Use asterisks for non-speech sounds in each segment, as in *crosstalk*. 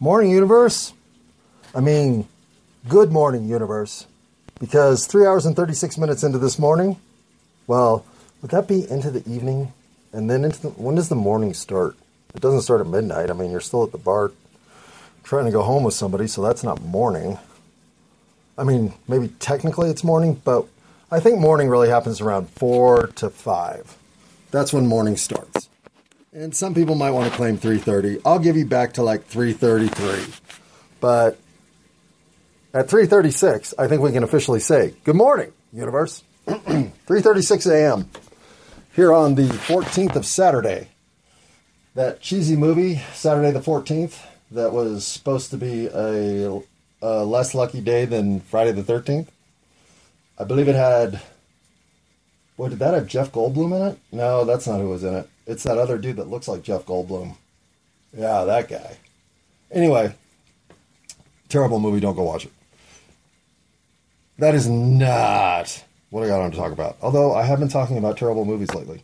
Morning, universe. I mean, good morning, universe. Because three hours and 36 minutes into this morning, well, would that be into the evening? And then into the, when does the morning start? It doesn't start at midnight. I mean, you're still at the bar trying to go home with somebody, so that's not morning. I mean, maybe technically it's morning, but I think morning really happens around 4 to 5. That's when morning starts. And some people might want to claim 3:30. I'll give you back to like 3:33. But at 3:36, I think we can officially say, "Good morning, universe." *clears throat* 3:36 a.m. here on the 14th of Saturday. That cheesy movie, Saturday the 14th, that was supposed to be a, a less lucky day than Friday the 13th. I believe it had. What did that have Jeff Goldblum in it? No, that's not who was in it. It's that other dude that looks like Jeff Goldblum. Yeah, that guy. Anyway, terrible movie. Don't go watch it. That is not what I got on to talk about. Although I have been talking about terrible movies lately.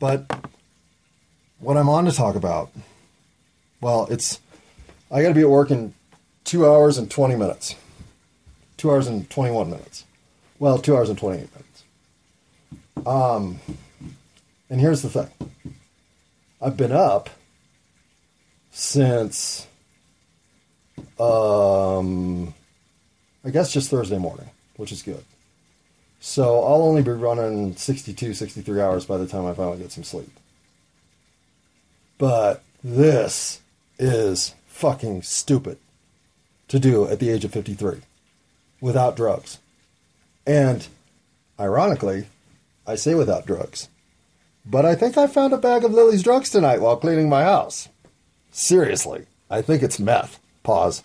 But what I'm on to talk about, well, it's I got to be at work in two hours and 20 minutes. Two hours and 21 minutes. Well, two hours and 28 minutes. Um, and here's the thing I've been up since, um, I guess just Thursday morning, which is good. So I'll only be running 62, 63 hours by the time I finally get some sleep. But this is fucking stupid to do at the age of 53 without drugs. And ironically, I say without drugs. But I think I found a bag of Lily's drugs tonight while cleaning my house. Seriously, I think it's meth. Pause.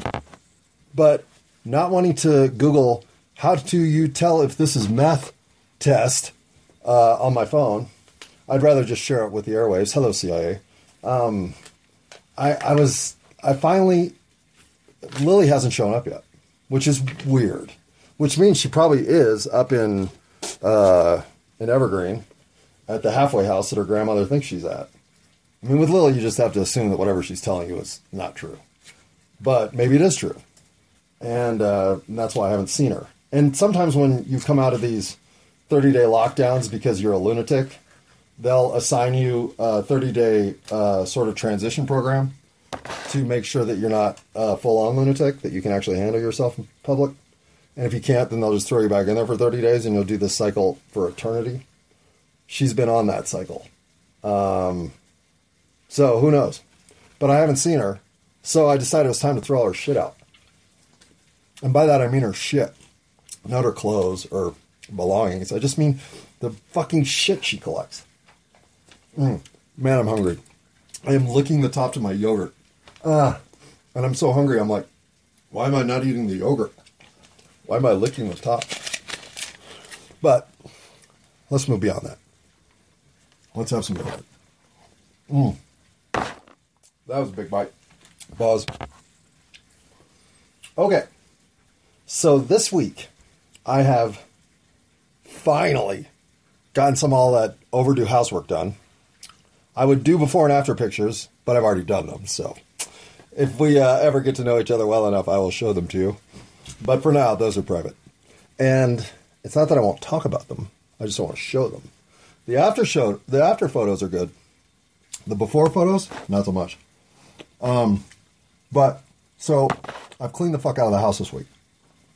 But not wanting to Google how do you tell if this is meth test uh, on my phone, I'd rather just share it with the airwaves. Hello, CIA. Um, I, I was, I finally, Lily hasn't shown up yet, which is weird, which means she probably is up in, uh, in Evergreen at the halfway house that her grandmother thinks she's at. I mean, with Lily, you just have to assume that whatever she's telling you is not true. But maybe it is true. And, uh, and that's why I haven't seen her. And sometimes when you come out of these 30 day lockdowns because you're a lunatic, they'll assign you a 30 day uh, sort of transition program to make sure that you're not a full on lunatic, that you can actually handle yourself in public. And if you can't, then they'll just throw you back in there for 30 days and you'll do this cycle for eternity. She's been on that cycle. Um, so who knows? But I haven't seen her. So I decided it was time to throw all her shit out. And by that I mean her shit, not her clothes or belongings. I just mean the fucking shit she collects. Mm, man, I'm hungry. I am licking the top to my yogurt. Ah, and I'm so hungry. I'm like, why am I not eating the yogurt? Why am I licking the top? But let's move beyond that. Let's have some yogurt. Mm. That was a big bite. Pause. Okay. So this week, I have finally gotten some all that overdue housework done. I would do before and after pictures, but I've already done them. So if we uh, ever get to know each other well enough, I will show them to you. But for now, those are private. And it's not that I won't talk about them. I just don't want to show them. The after show, the after photos are good. The before photos, not so much. Um, but so I've cleaned the fuck out of the house this week.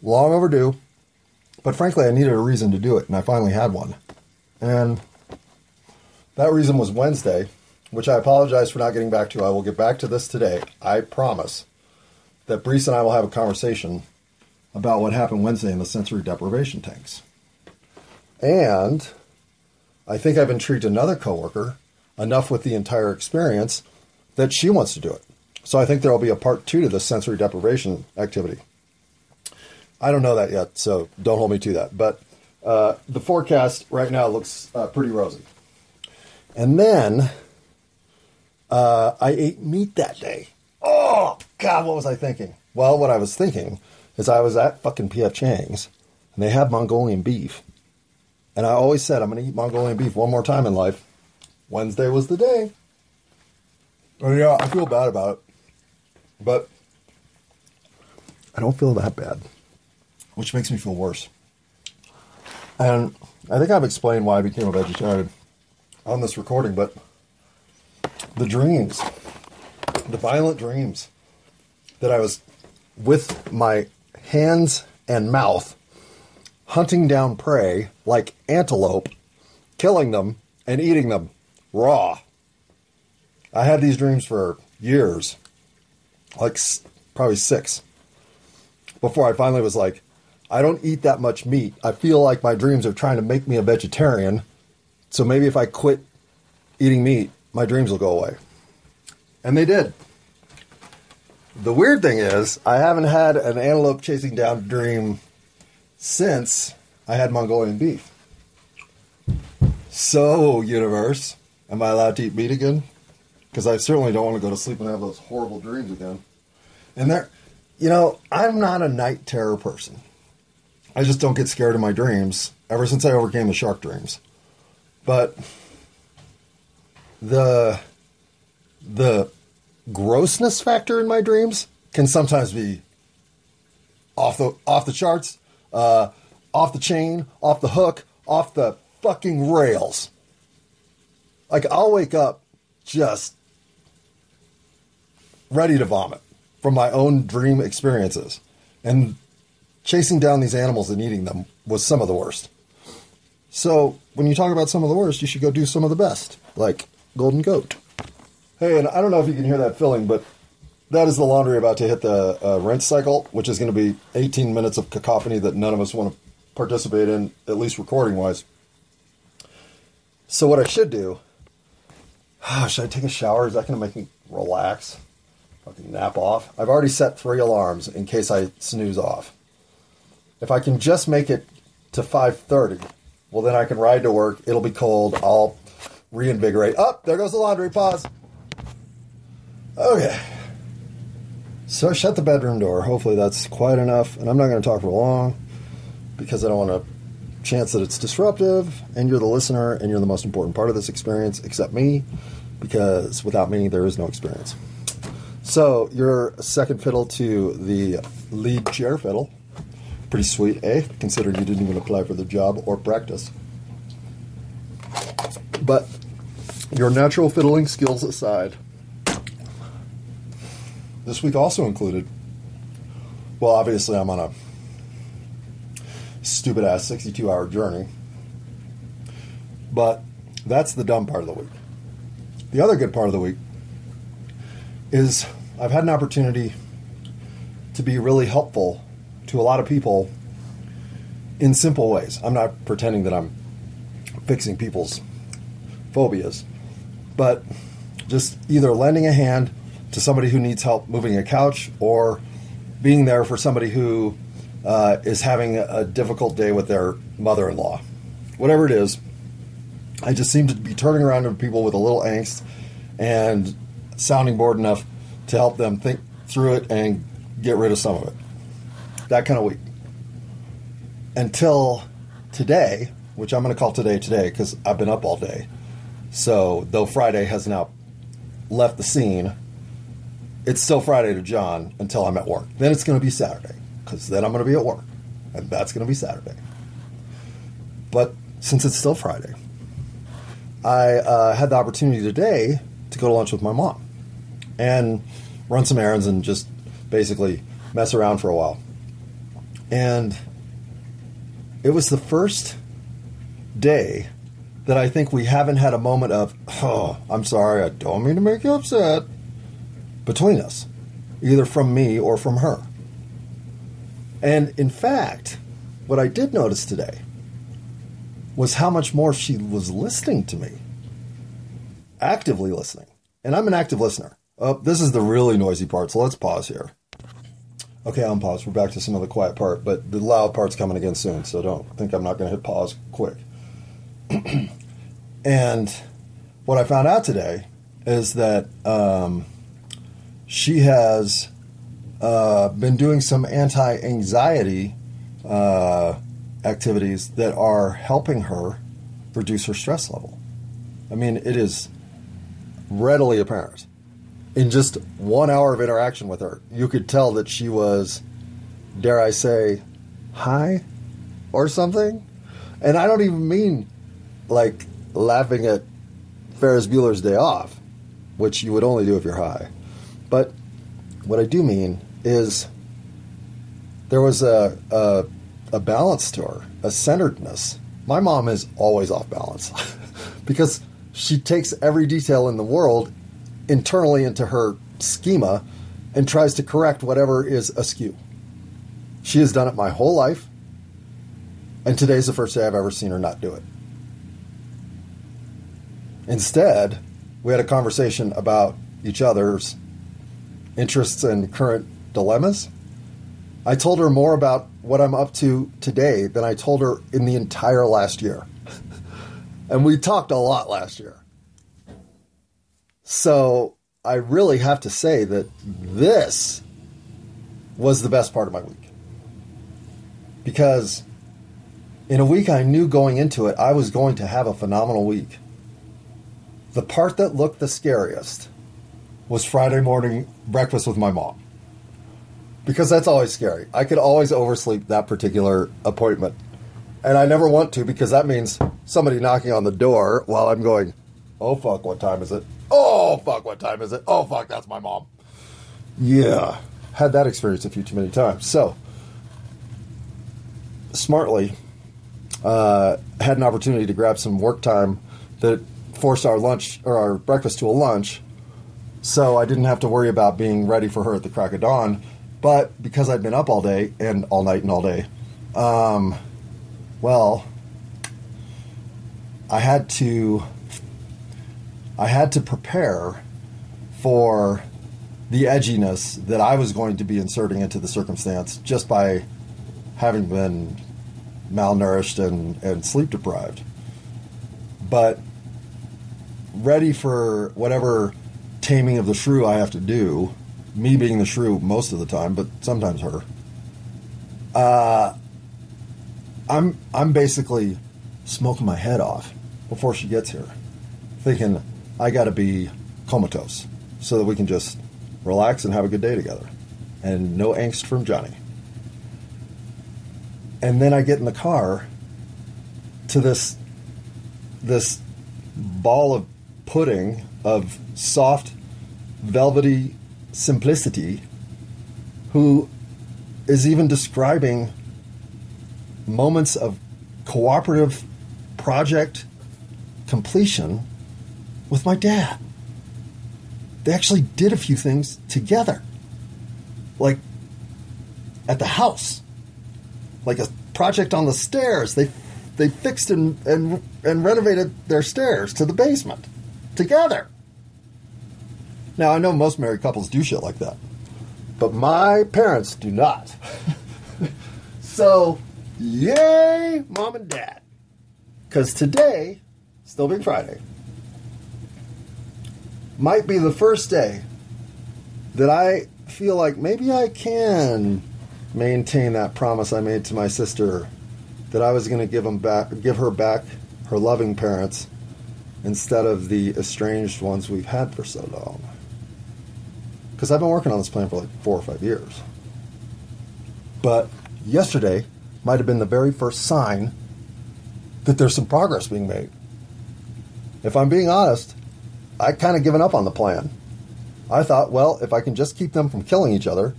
Long overdue, but frankly, I needed a reason to do it, and I finally had one. And that reason was Wednesday, which I apologize for not getting back to. I will get back to this today. I promise that Brees and I will have a conversation about what happened Wednesday in the sensory deprivation tanks. And I think I've intrigued another coworker enough with the entire experience that she wants to do it. So I think there will be a part two to this sensory deprivation activity. I don't know that yet, so don't hold me to that. But uh, the forecast right now looks uh, pretty rosy. And then uh, I ate meat that day. Oh, God, what was I thinking? Well, what I was thinking is I was at fucking PF Chang's and they have Mongolian beef. And I always said I'm going to eat Mongolian beef one more time in life. Wednesday was the day. Oh, yeah, I feel bad about it. But I don't feel that bad, which makes me feel worse. And I think I've explained why I became a vegetarian on this recording, but the dreams, the violent dreams that I was with my hands and mouth hunting down prey like antelope, killing them and eating them raw. I had these dreams for years, like probably six, before I finally was like, I don't eat that much meat. I feel like my dreams are trying to make me a vegetarian. So maybe if I quit eating meat, my dreams will go away. And they did. The weird thing is, I haven't had an antelope chasing down dream since I had Mongolian beef. So, universe, am I allowed to eat meat again? Because I certainly don't want to go to sleep and have those horrible dreams again. And there, you know, I'm not a night terror person. I just don't get scared in my dreams ever since I overcame the shark dreams. But the the grossness factor in my dreams can sometimes be off the off the charts, uh, off the chain, off the hook, off the fucking rails. Like I'll wake up just ready to vomit from my own dream experiences. And chasing down these animals and eating them was some of the worst. So when you talk about some of the worst, you should go do some of the best, like Golden Goat. Hey, and I don't know if you can hear that filling, but that is the laundry about to hit the uh, rinse cycle, which is going to be 18 minutes of cacophony that none of us want to participate in, at least recording wise. So what I should do? Oh, *sighs* should I take a shower? Is that going to make me relax? Fucking nap off. I've already set three alarms in case I snooze off. If I can just make it to 5:30, well then I can ride to work. It'll be cold. I'll reinvigorate. Up, oh, there goes the laundry. Pause. Okay. So I shut the bedroom door. Hopefully that's quiet enough. And I'm not going to talk for long because I don't want to chance that it's disruptive. And you're the listener, and you're the most important part of this experience, except me, because without me there is no experience. So you're second fiddle to the lead chair fiddle. Pretty sweet, eh? Considering you didn't even apply for the job or practice. But your natural fiddling skills aside, this week also included, well, obviously, I'm on a stupid ass 62 hour journey. But that's the dumb part of the week. The other good part of the week is I've had an opportunity to be really helpful to a lot of people in simple ways. I'm not pretending that I'm fixing people's phobias, but just either lending a hand to somebody who needs help moving a couch or being there for somebody who uh, is having a difficult day with their mother in law. Whatever it is, I just seem to be turning around to people with a little angst and sounding bored enough to help them think through it and get rid of some of it that kind of week. Until today, which I'm going to call today today because I've been up all day. So, though Friday has now left the scene, it's still Friday to John until I'm at work. Then it's going to be Saturday because then I'm going to be at work. And that's going to be Saturday. But since it's still Friday, I uh, had the opportunity today to go to lunch with my mom and run some errands and just basically mess around for a while. And it was the first day that I think we haven't had a moment of, oh, I'm sorry, I don't mean to make you upset, between us, either from me or from her. And in fact, what I did notice today was how much more she was listening to me, actively listening. And I'm an active listener. Oh, this is the really noisy part, so let's pause here. Okay, I'm paused. We're back to some of the quiet part, but the loud part's coming again soon, so don't think I'm not going to hit pause quick. *clears throat* and what I found out today is that um, she has uh, been doing some anti anxiety uh, activities that are helping her reduce her stress level. I mean, it is readily apparent in just one hour of interaction with her, you could tell that she was dare I say, high or something. And I don't even mean like laughing at Ferris Bueller's Day Off, which you would only do if you're high. But what I do mean is there was a, a, a balance to her, a centeredness. My mom is always off balance *laughs* because she takes every detail in the world internally into her schema and tries to correct whatever is askew. She has done it my whole life, and today's the first day I've ever seen her not do it. Instead, we had a conversation about each other's interests and current dilemmas. I told her more about what I'm up to today than I told her in the entire last year. *laughs* and we talked a lot last year. So I really have to say that this was the best part of my week. Because in a week I knew going into it, I was going to have a phenomenal week. The part that looked the scariest was Friday morning breakfast with my mom. Because that's always scary. I could always oversleep that particular appointment. And I never want to because that means somebody knocking on the door while I'm going, oh fuck, what time is it? Oh fuck, what time is it? Oh fuck, that's my mom. Yeah, had that experience a few too many times. So, smartly, uh, had an opportunity to grab some work time that forced our lunch or our breakfast to a lunch. So I didn't have to worry about being ready for her at the crack of dawn. But because I'd been up all day and all night and all day, um, well, I had to I had to prepare for the edginess that I was going to be inserting into the circumstance just by having been malnourished and, and sleep deprived. But ready for whatever taming of the shrew I have to do, me being the shrew most of the time, but sometimes her. Uh, I'm I'm basically smoking my head off before she gets here, thinking I got to be comatose so that we can just relax and have a good day together, and no angst from Johnny. And then I get in the car to this this ball of pudding of soft, velvety simplicity who is even describing moments of cooperative project completion with my dad. They actually did a few things together. Like at the house. Like a project on the stairs. They they fixed and and, and renovated their stairs to the basement together. Now I know most married couples do shit like that. But my parents do not. *laughs* so, yay, mom and dad. Cuz today, still being Friday, might be the first day that I feel like maybe I can maintain that promise I made to my sister that I was going to give them back, give her back her loving parents instead of the estranged ones we've had for so long. Because I've been working on this plan for like four or five years. But yesterday might have been the very first sign that there's some progress being made. If I'm being honest, I kind of given up on the plan. I thought, well, if I can just keep them from killing each other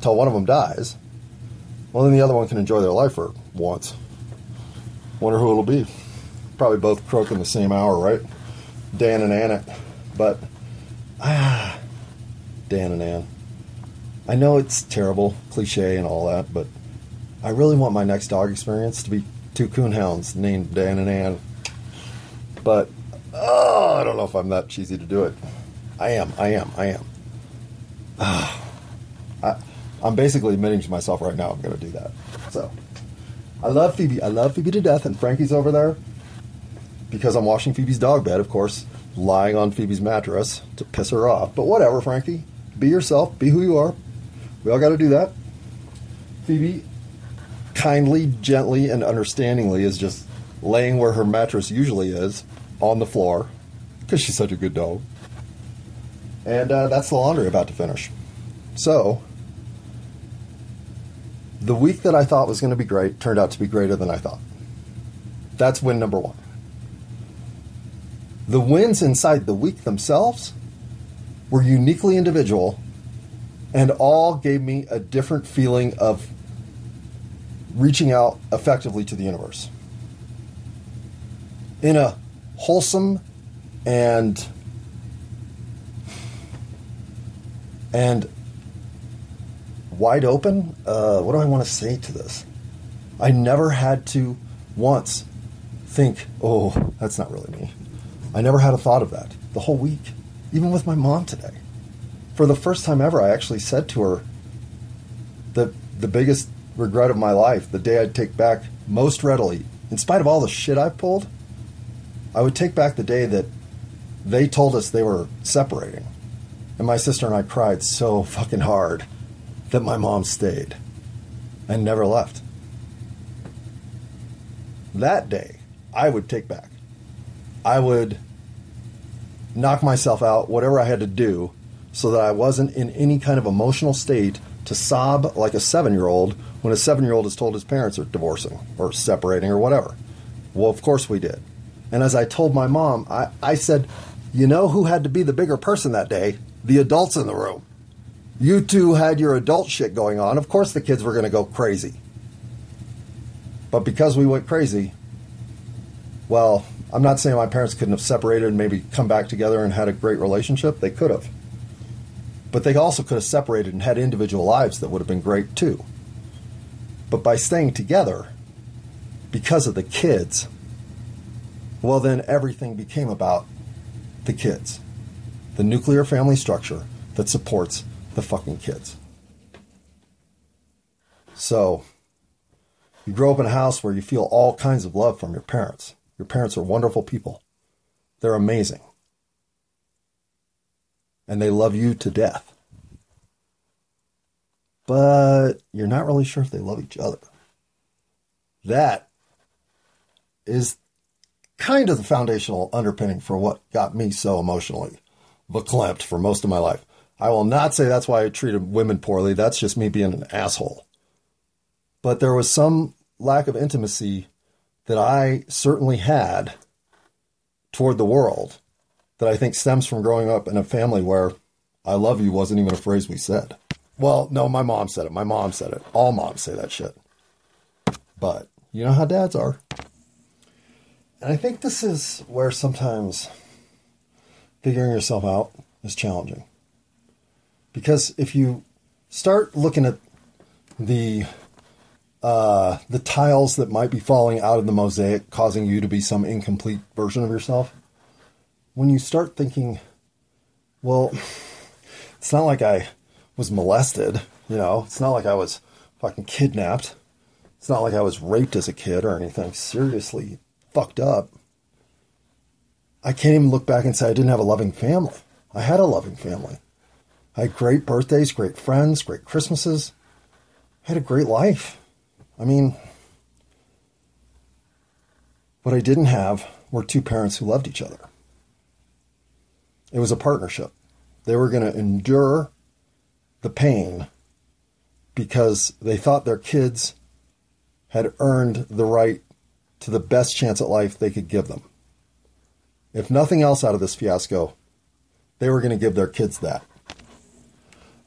till one of them dies, well, then the other one can enjoy their life for once. Wonder who it'll be. Probably both croaking the same hour, right? Dan and Annette. But, *sighs* ah, Dan and Ann. I know it's terrible, cliche, and all that, but I really want my next dog experience to be two coonhounds named Dan and Ann. But Oh, I don't know if I'm that cheesy to do it. I am. I am. I am. *sighs* I, I'm basically admitting to myself right now I'm going to do that. So, I love Phoebe. I love Phoebe to death, and Frankie's over there because I'm washing Phoebe's dog bed, of course, lying on Phoebe's mattress to piss her off. But whatever, Frankie. Be yourself. Be who you are. We all got to do that. Phoebe, kindly, gently, and understandingly, is just laying where her mattress usually is on the floor because she's such a good dog. And uh, that's the laundry about to finish. So, the week that I thought was going to be great turned out to be greater than I thought. That's win number one. The wins inside the week themselves were uniquely individual and all gave me a different feeling of reaching out effectively to the universe in a wholesome and and wide open. Uh, what do I want to say to this? I never had to once think, oh, that's not really me. I never had a thought of that the whole week, even with my mom today. For the first time ever, I actually said to her that the biggest regret of my life, the day I'd take back most readily, in spite of all the shit I've pulled, I would take back the day that they told us they were separating. And my sister and I cried so fucking hard that my mom stayed and never left. That day, I would take back. I would knock myself out, whatever I had to do, so that I wasn't in any kind of emotional state to sob like a seven year old when a seven year old is told his parents are divorcing or separating or whatever. Well, of course we did. And as I told my mom, I, I said, you know who had to be the bigger person that day? The adults in the room. You two had your adult shit going on. Of course the kids were going to go crazy. But because we went crazy, well, I'm not saying my parents couldn't have separated and maybe come back together and had a great relationship. They could have. But they also could have separated and had individual lives that would have been great too. But by staying together, because of the kids, well, then everything became about the kids. The nuclear family structure that supports the fucking kids. So, you grow up in a house where you feel all kinds of love from your parents. Your parents are wonderful people, they're amazing. And they love you to death. But you're not really sure if they love each other. That is kind of the foundational underpinning for what got me so emotionally verklempt for most of my life. I will not say that's why I treated women poorly. That's just me being an asshole. But there was some lack of intimacy that I certainly had toward the world that I think stems from growing up in a family where I love you wasn't even a phrase we said. Well, no, my mom said it. My mom said it. All moms say that shit. But you know how dads are. And I think this is where sometimes figuring yourself out is challenging. Because if you start looking at the uh, the tiles that might be falling out of the mosaic, causing you to be some incomplete version of yourself, when you start thinking, well, it's not like I was molested, you know, it's not like I was fucking kidnapped, it's not like I was raped as a kid or anything seriously fucked up. I can't even look back and say I didn't have a loving family. I had a loving family. I had great birthdays, great friends, great Christmases. I had a great life. I mean, what I didn't have were two parents who loved each other. It was a partnership. They were going to endure the pain because they thought their kids had earned the right to the best chance at life they could give them. If nothing else out of this fiasco, they were going to give their kids that.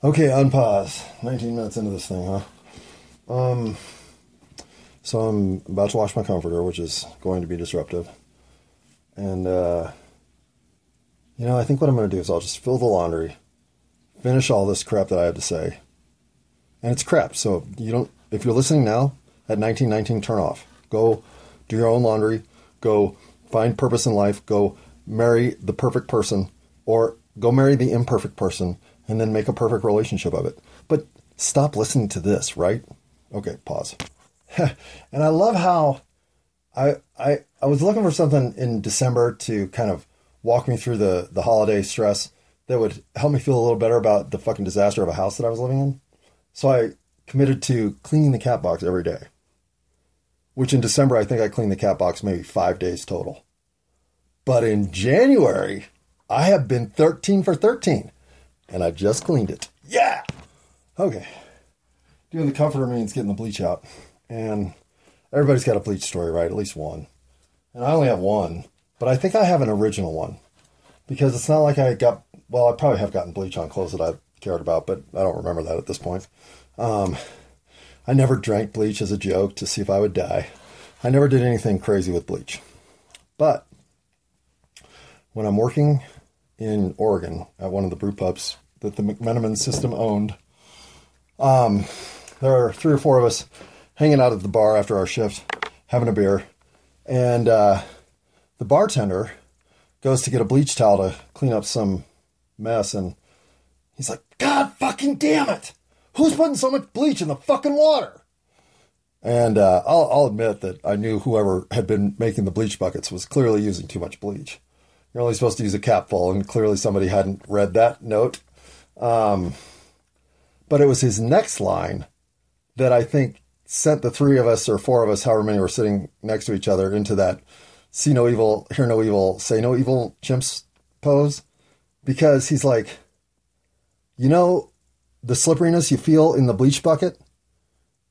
Okay, unpause. 19 minutes into this thing, huh? Um, so I'm about to wash my comforter, which is going to be disruptive. And, uh, you know, I think what I'm going to do is I'll just fill the laundry, finish all this crap that I have to say. And it's crap. So you don't, if you're listening now at 1919, turn off. Go do your own laundry, go find purpose in life, go marry the perfect person, or go marry the imperfect person, and then make a perfect relationship of it. But stop listening to this, right? Okay, pause. *laughs* and I love how I, I I was looking for something in December to kind of walk me through the the holiday stress that would help me feel a little better about the fucking disaster of a house that I was living in. So I committed to cleaning the cat box every day which in December, I think I cleaned the cat box maybe five days total. But in January, I have been 13 for 13 and I just cleaned it. Yeah. Okay. doing the comforter means getting the bleach out. And everybody's got a bleach story, right? At least one. And I only have one, but I think I have an original one because it's not like I got, well, I probably have gotten bleach on clothes that I cared about, but I don't remember that at this point. Um, I never drank bleach as a joke to see if I would die. I never did anything crazy with bleach. But when I'm working in Oregon at one of the brew pubs that the McMenamin system owned, um, there are three or four of us hanging out at the bar after our shift, having a beer, and uh, the bartender goes to get a bleach towel to clean up some mess, and he's like, "God fucking damn it! Who's putting so much bleach in the fucking water?" And uh, I'll, I'll admit that I knew whoever had been making the bleach buckets was clearly using too much bleach. You're only supposed to use a capful, and clearly somebody hadn't read that note. Um, but it was his next line that I think sent the three of us or four of us, however many were sitting next to each other, into that see no evil, hear no evil, say no evil chimps pose. Because he's like, you know, the slipperiness you feel in the bleach bucket,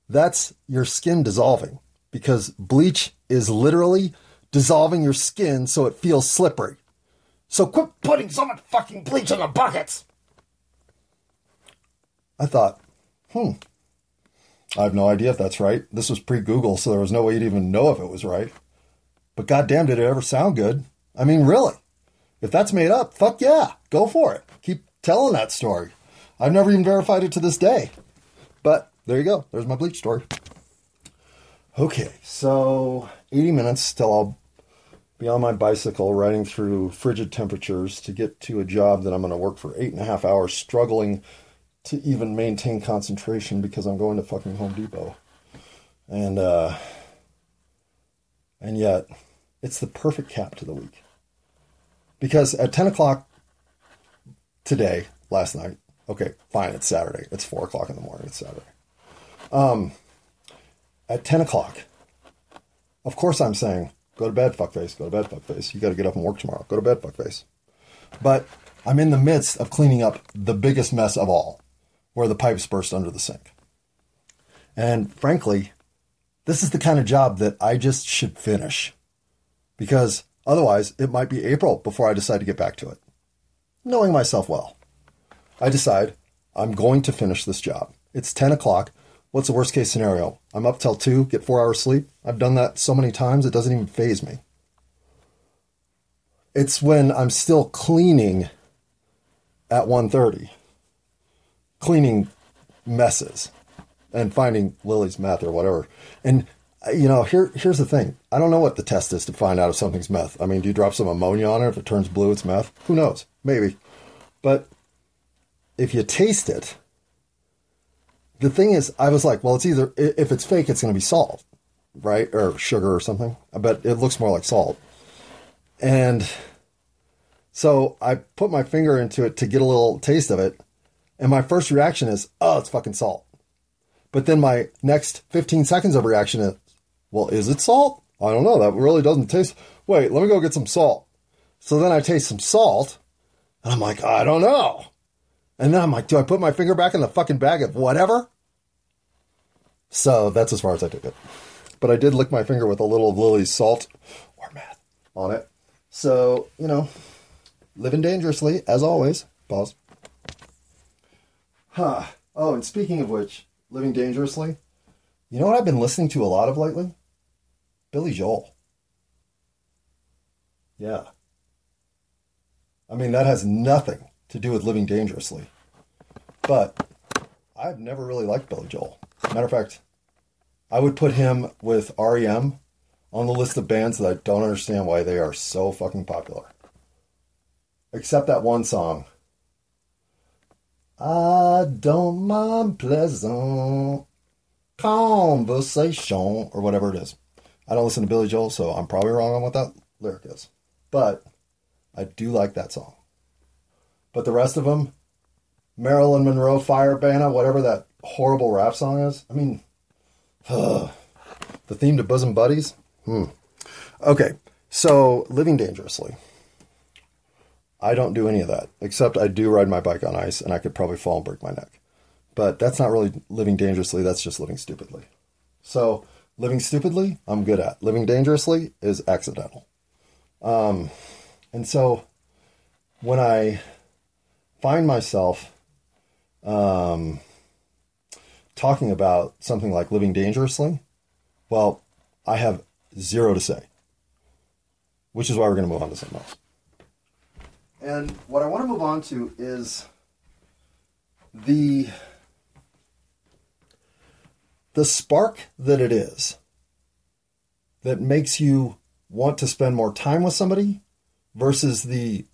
that's your skin dissolving. Because bleach is literally dissolving your skin so it feels slippery. So quit putting so much fucking bleach in the buckets. I thought, hmm, I have no idea if that's right. This was pre Google, so there was no way you'd even know if it was right. But goddamn, did it ever sound good? I mean, really? If that's made up, fuck yeah, go for it. Keep telling that story. I've never even verified it to this day. But there you go. There's my bleach story. Okay, so 80 minutes till I'll be on my bicycle riding through frigid temperatures to get to a job that I'm going to work for eight and a half hours, struggling to even maintain concentration because I'm going to fucking Home Depot. And uh and yet it's the perfect cap to the week. Because at 10 o'clock today, last night, okay, fine, it's Saturday. It's 4 o'clock in the morning, it's Saturday. Um, at 10 o'clock, of course I'm saying, go to bed, fuckface, go to bed, fuckface. You got to get up and work tomorrow. Go to bed, fuckface. But I'm in the midst of cleaning up the biggest mess of all where the pipes burst under the sink. And frankly, this is the kind of job that I just should finish because otherwise it might be April before I decide to get back to it. Knowing myself well, I decide I'm going to finish this job. It's 10 o'clock. What's the worst case scenario? I'm up till 2, get four hours sleep. I've done that so many times it doesn't even phase me. It's when I'm still cleaning at 1.30 cleaning messes and finding Lily's meth or whatever. And you know, here here's the thing. I don't know what the test is to find out if something's meth. I mean, do you drop some ammonia on it? If it turns blue, it's meth. Who knows? Maybe. But if you taste it, the thing is, I was like, well, it's either if it's fake, it's going to be salt, right, or sugar or something. But it looks more like salt. And so I put my finger into it to get a little taste of it, and my first reaction is, oh, it's fucking salt. But then my next 15 seconds of reaction is, well, is it salt? I don't know. That really doesn't taste. Wait, let me go get some salt. So then I taste some salt, and I'm like, I don't know. And then I'm like, do I put my finger back in the fucking bag of whatever? So that's as far as I took it. But I did lick my finger with a little of Lily's salt or meth on it. So, you know, living dangerously, as always. Pause. Huh. Oh, and speaking of which, living dangerously, you know what I've been listening to a lot of lately? Billy Joel. Yeah. I mean, that has nothing to do with living dangerously. But I've never really liked Billy Joel. Matter of fact, I would put him with REM on the list of bands that I don't understand why they are so fucking popular. Except that one song I don't mind pleasant conversation or whatever it is. I don't listen to Billy Joel, so I'm probably wrong on what that lyric is. But I do like that song. But the rest of them, Marilyn Monroe, Fire Banner, whatever that horrible rap song is, I mean, uh, the theme to Bosom Buddies? Hmm. Okay, so Living Dangerously. I don't do any of that, except I do ride my bike on ice and I could probably fall and break my neck. But that's not really living dangerously, that's just living stupidly. So, living stupidly, I'm good at. Living dangerously is accidental. Um, and so, when I find myself um, talking about something like living dangerously, well, I have zero to say, which is why we're going to move on to something else. And what I want to move on to is the the spark that it is that makes you want to spend more time with somebody versus the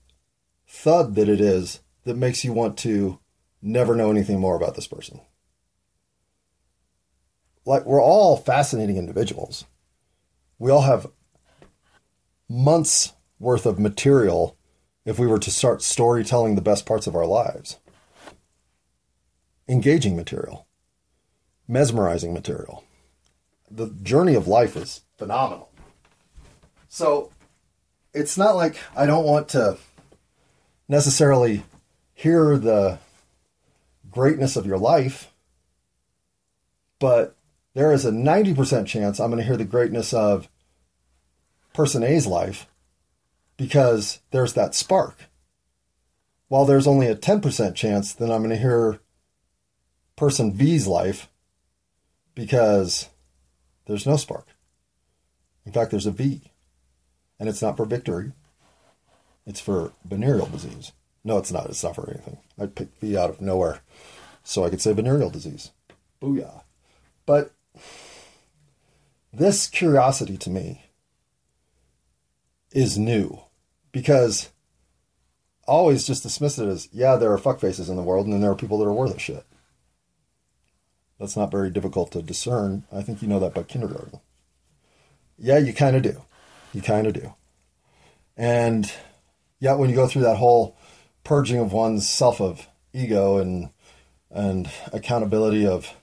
thud that it is that makes you want to never know anything more about this person. Like, we're all fascinating individuals. We all have months worth of material if we were to start storytelling the best parts of our lives. Engaging material, mesmerizing material. The journey of life is phenomenal. So, it's not like I don't want to necessarily hear the greatness of your life, but there is a 90% chance I'm going to hear the greatness of person A's life because there's that spark. While there's only a 10% chance that I'm going to hear person V's life because there's no spark. In fact, there's a V, and it's not for victory, it's for venereal disease. No, it's not. It's not for anything. I picked V out of nowhere so I could say venereal disease. Booyah. But this curiosity to me is new because I always just dismiss it as, yeah, there are fuckfaces in the world and then there are people that are worth a shit. That's not very difficult to discern. I think you know that by kindergarten. Yeah, you kind of do. You kind of do. And yet, when you go through that whole purging of one's self of ego and and accountability of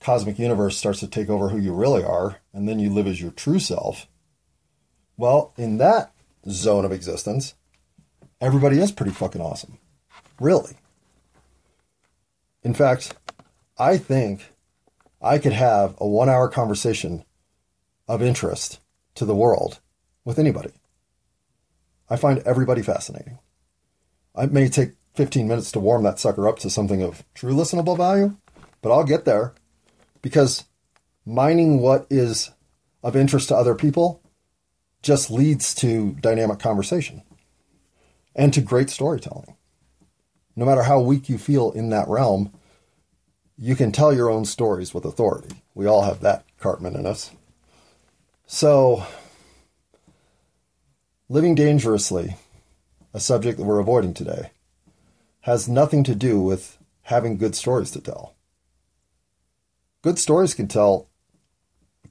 cosmic universe starts to take over who you really are, and then you live as your true self. Well, in that zone of existence, everybody is pretty fucking awesome. Really. In fact, I think I could have a one hour conversation of interest to the world with anybody. I find everybody fascinating. It may take 15 minutes to warm that sucker up to something of true listenable value, but I'll get there because mining what is of interest to other people just leads to dynamic conversation and to great storytelling. No matter how weak you feel in that realm, you can tell your own stories with authority. We all have that Cartman in us. So, living dangerously, a subject that we're avoiding today, has nothing to do with having good stories to tell. Good stories can tell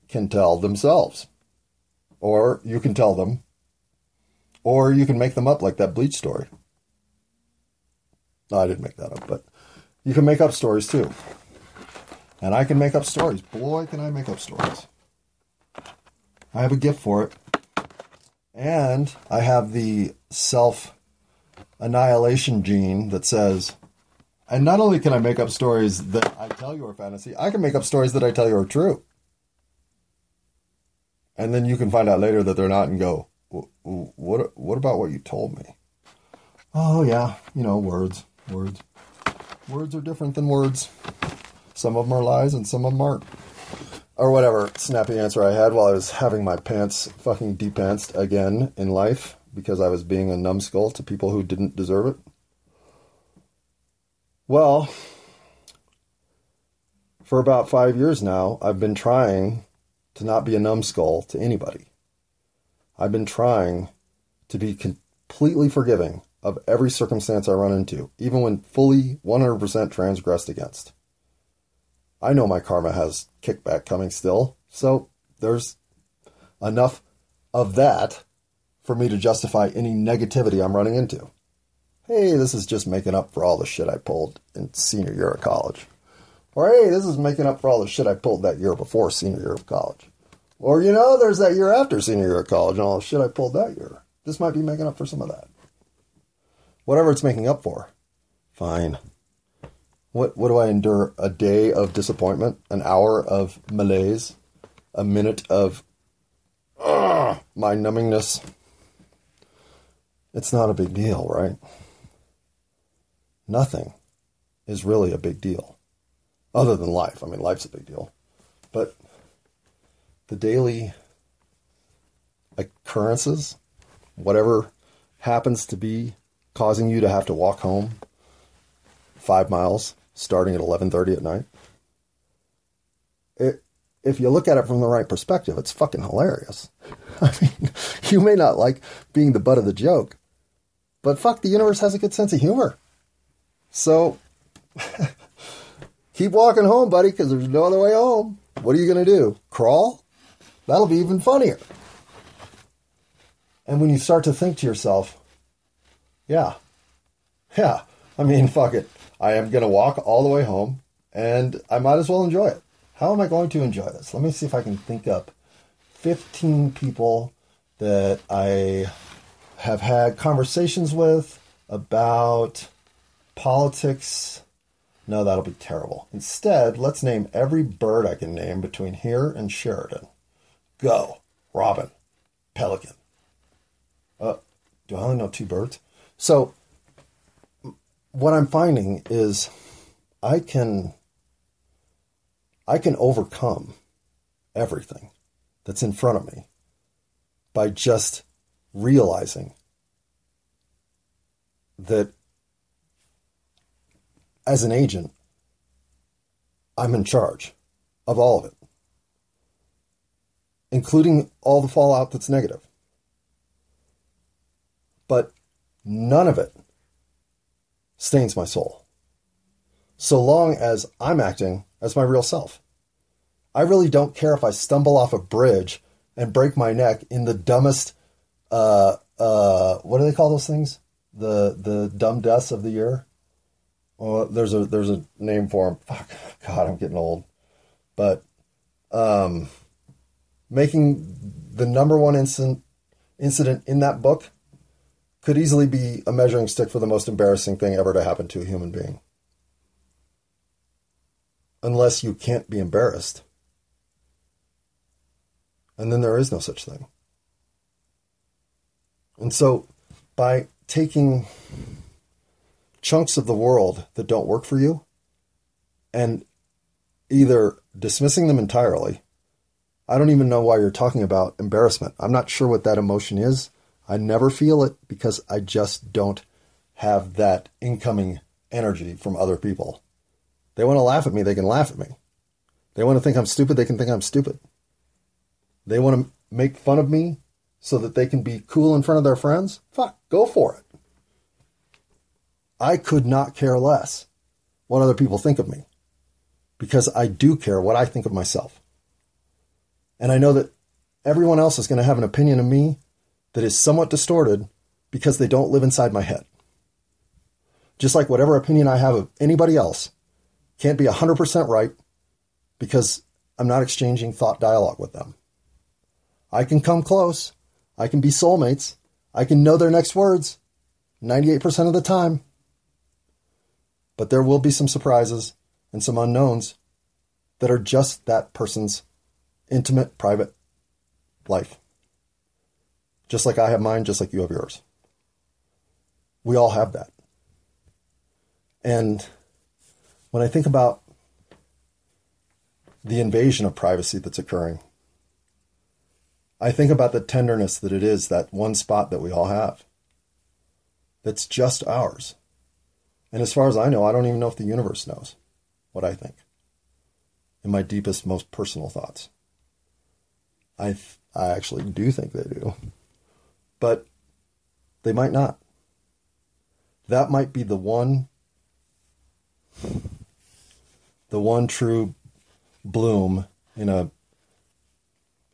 can tell themselves. Or you can tell them. Or you can make them up like that bleach story. No, I didn't make that up, but you can make up stories too. And I can make up stories. Boy, can I make up stories. I have a gift for it. And I have the self annihilation gene that says, and not only can I make up stories that I tell you are fantasy, I can make up stories that I tell you are true. And then you can find out later that they're not and go, what, what about what you told me? Oh, yeah, you know, words, words. Words are different than words. Some of them are lies and some of them aren't. Or whatever snappy answer I had while I was having my pants fucking depantsed again in life because I was being a numbskull to people who didn't deserve it? Well, for about five years now, I've been trying to not be a numbskull to anybody. I've been trying to be completely forgiving of every circumstance I run into, even when fully 100% transgressed against. I know my karma has kickback coming still, so there's enough of that for me to justify any negativity I'm running into. Hey, this is just making up for all the shit I pulled in senior year of college. Or hey, this is making up for all the shit I pulled that year before senior year of college. Or you know, there's that year after senior year of college and all the shit I pulled that year. This might be making up for some of that. Whatever it's making up for. Fine. What what do I endure? A day of disappointment, an hour of malaise, a minute of uh, my numbingness. It's not a big deal, right? Nothing is really a big deal, other than life. I mean, life's a big deal, but the daily occurrences, whatever happens to be causing you to have to walk home five miles starting at 11.30 at night it, if you look at it from the right perspective it's fucking hilarious. *laughs* I mean *laughs* you may not like being the butt of the joke but fuck the universe has a good sense of humor. So *laughs* keep walking home buddy because there's no other way home what are you going to do crawl that'll be even funnier and when you start to think to yourself, yeah, yeah, I mean, *laughs* fuck it. I am going to walk all the way home and I might as well enjoy it. How am I going to enjoy this? Let me see if I can think up 15 people that I have had conversations with about politics. No, that'll be terrible. Instead, let's name every bird I can name between here and Sheridan. Go. Robin. Pelican. Uh, do I only know two birds? So, what I'm finding is I can I can overcome everything that's in front of me by just realizing that as an agent, I'm in charge of all of it, including all the fallout that's negative. But none of it stains my soul. So long as I'm acting as my real self. I really don't care if I stumble off a bridge and break my neck in the dumbest uh uh what do they call those things? The the dumb deaths of the year? Well, there's a there's a name for them. Fuck, God, I'm getting old. But um, making the number one incident incident in that book could easily be a measuring stick for the most embarrassing thing ever to happen to a human being. Unless you can't be embarrassed. And then there is no such thing. And so, by taking chunks of the world that don't work for you and either dismissing them entirely, I don't even know why you're talking about embarrassment. I'm not sure what that emotion is. I never feel it because I just don't have that incoming energy from other people. They want to laugh at me, they can laugh at me. They want to think I'm stupid, they can think I'm stupid. They want to make fun of me so that they can be cool in front of their friends. Fuck, go for it. I could not care less what other people think of me because I do care what I think of myself. And I know that everyone else is going to have an opinion of me that is somewhat distorted because they don't live inside my head. Just like whatever opinion I have of anybody else can't be 100% right because I'm not exchanging thought dialogue with them. I can come close. I can be soulmates. I can know their next words 98% of the time. But there will be some surprises and some unknowns that are just that person's intimate, private life. Just like I have mine, just like you have yours. We all have that. And when I think about the invasion of privacy that's occurring, I think about the tenderness that it is, that one spot that we all have that's just ours. And as far as I know, I don't even know if the universe knows what I think in my deepest, most personal thoughts. I, I actually do think they do but they might not. That might be the one the one true bloom in a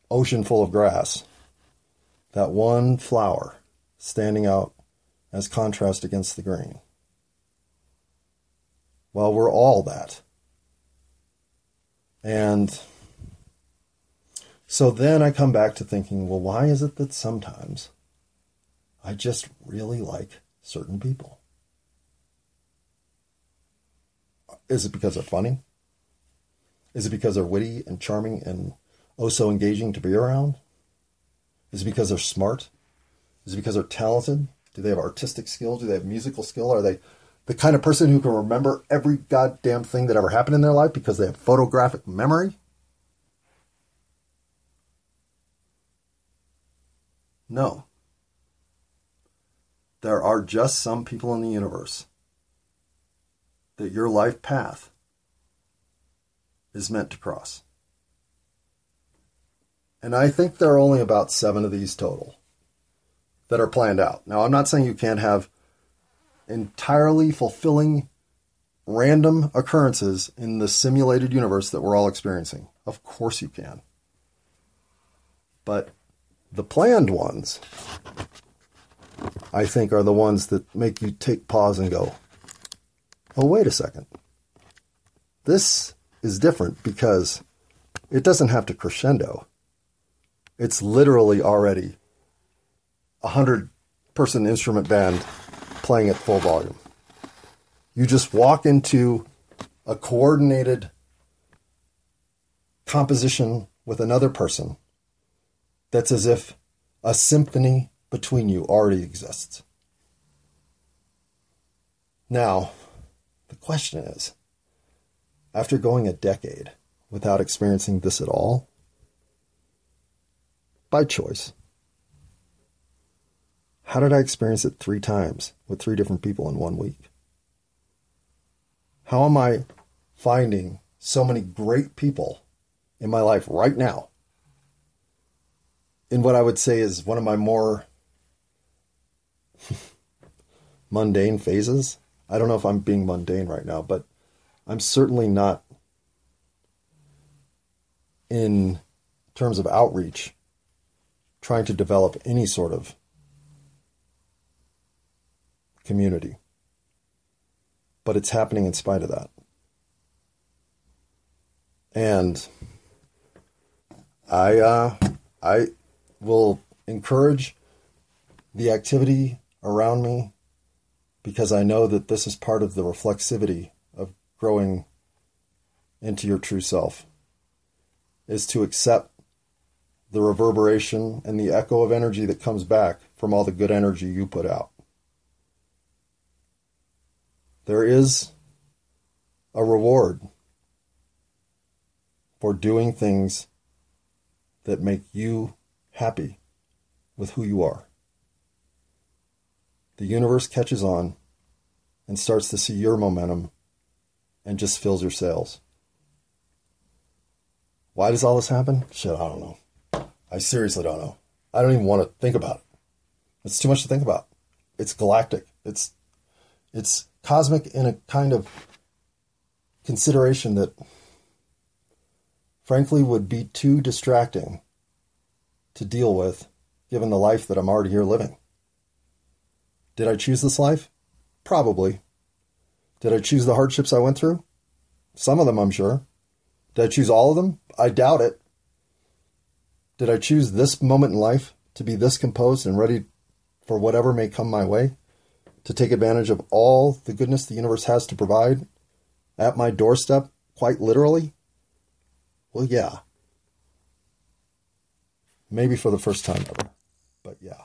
ocean full of grass. That one flower standing out as contrast against the green. Well, we're all that. And so then I come back to thinking, well, why is it that sometimes I just really like certain people. is it because they're funny? Is it because they're witty and charming and oh so engaging to be around? Is it because they're smart? Is it because they're talented? Do they have artistic skill? Do they have musical skill? Are they the kind of person who can remember every goddamn thing that ever happened in their life because they have photographic memory? No. There are just some people in the universe that your life path is meant to cross. And I think there are only about seven of these total that are planned out. Now, I'm not saying you can't have entirely fulfilling random occurrences in the simulated universe that we're all experiencing. Of course you can. But the planned ones, I think, are the ones that make you take pause and go, oh, wait a second. This is different because it doesn't have to crescendo it's literally already a hundred person instrument band playing at full volume. You just walk into a coordinated composition with another person that's as if a symphony between you already exists. Now, the question is after going a decade without experiencing this at all, by choice. How did I experience it three times with three different people in one week? How am I finding so many great people in my life right now in what I would say is one of my more *laughs* mundane phases? I don't know if I'm being mundane right now, but I'm certainly not in terms of outreach trying to develop any sort of community. But it's happening in spite of that. And I uh, I will encourage the activity around me because I know that this is part of the reflexivity of growing into your true self is to accept the reverberation and the echo of energy that comes back from all the good energy you put out. There is a reward for doing things that make you happy with who you are. The universe catches on and starts to see your momentum and just fills your sails. Why does all this happen? Shit, I don't know. I seriously don't know. I don't even want to think about it. It's too much to think about. It's galactic. It's it's cosmic in a kind of consideration that frankly would be too distracting to deal with given the life that I'm already here living. Did I choose this life? Probably. Did I choose the hardships I went through? Some of them, I'm sure. Did I choose all of them? I doubt it. Did I choose this moment in life to be this composed and ready for whatever may come my way? To take advantage of all the goodness the universe has to provide at my doorstep, quite literally? Well, yeah. Maybe for the first time ever, but yeah.